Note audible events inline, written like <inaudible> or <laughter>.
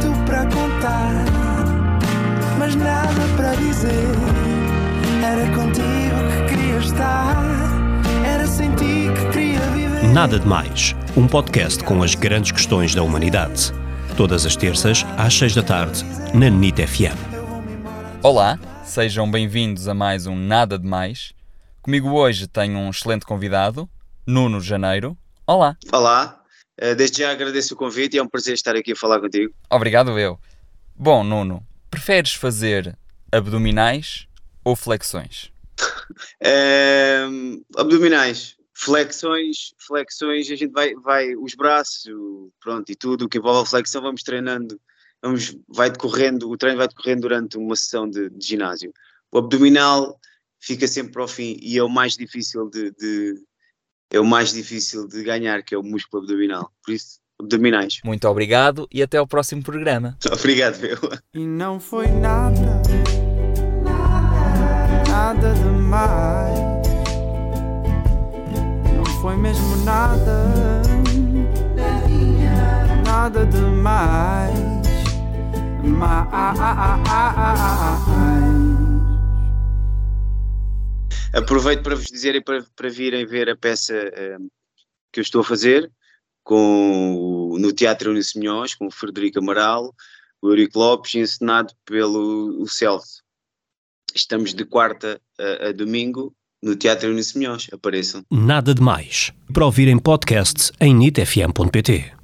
tanto para contar, mas nada para dizer. Era contigo que queria estar, era sem ti que queria viver. Nada de Mais, um podcast com as grandes questões da humanidade. Todas as terças, às seis da tarde, na NIT FM. Olá, sejam bem-vindos a mais um Nada de Mais. Comigo hoje tenho um excelente convidado, Nuno Janeiro. Olá. Olá, desde já agradeço o convite e é um prazer estar aqui a falar contigo. Obrigado eu. Bom, Nuno, preferes fazer abdominais ou flexões? <laughs> Ehm, abdominais, flexões, flexões, a gente vai, vai os braços, pronto, e tudo o que envolve a flexão vamos treinando, vamos, vai decorrendo, o treino vai decorrendo durante uma sessão de, de ginásio. O abdominal fica sempre para o fim e é o mais difícil de, de- é o mais difícil de ganhar, que é o músculo abdominal. Por isso, abdominais. Muito obrigado e até ao próximo programa. <laughs> Obrigado, meu. E não foi nada, nada demais. Não foi mesmo nada, nada demais. Mais. Aproveito para vos dizer e para, para virem ver a peça eh, que eu estou a fazer com, no Teatro Eunice Minhós, com o Frederico Amaral, o Eurico Lopes, encenado pelo Celso. Estamos de quarta a, a domingo no Teatro Eunice Minhós. Apareçam. Nada de Mais. Para ouvir em podcast em nitfm.pt.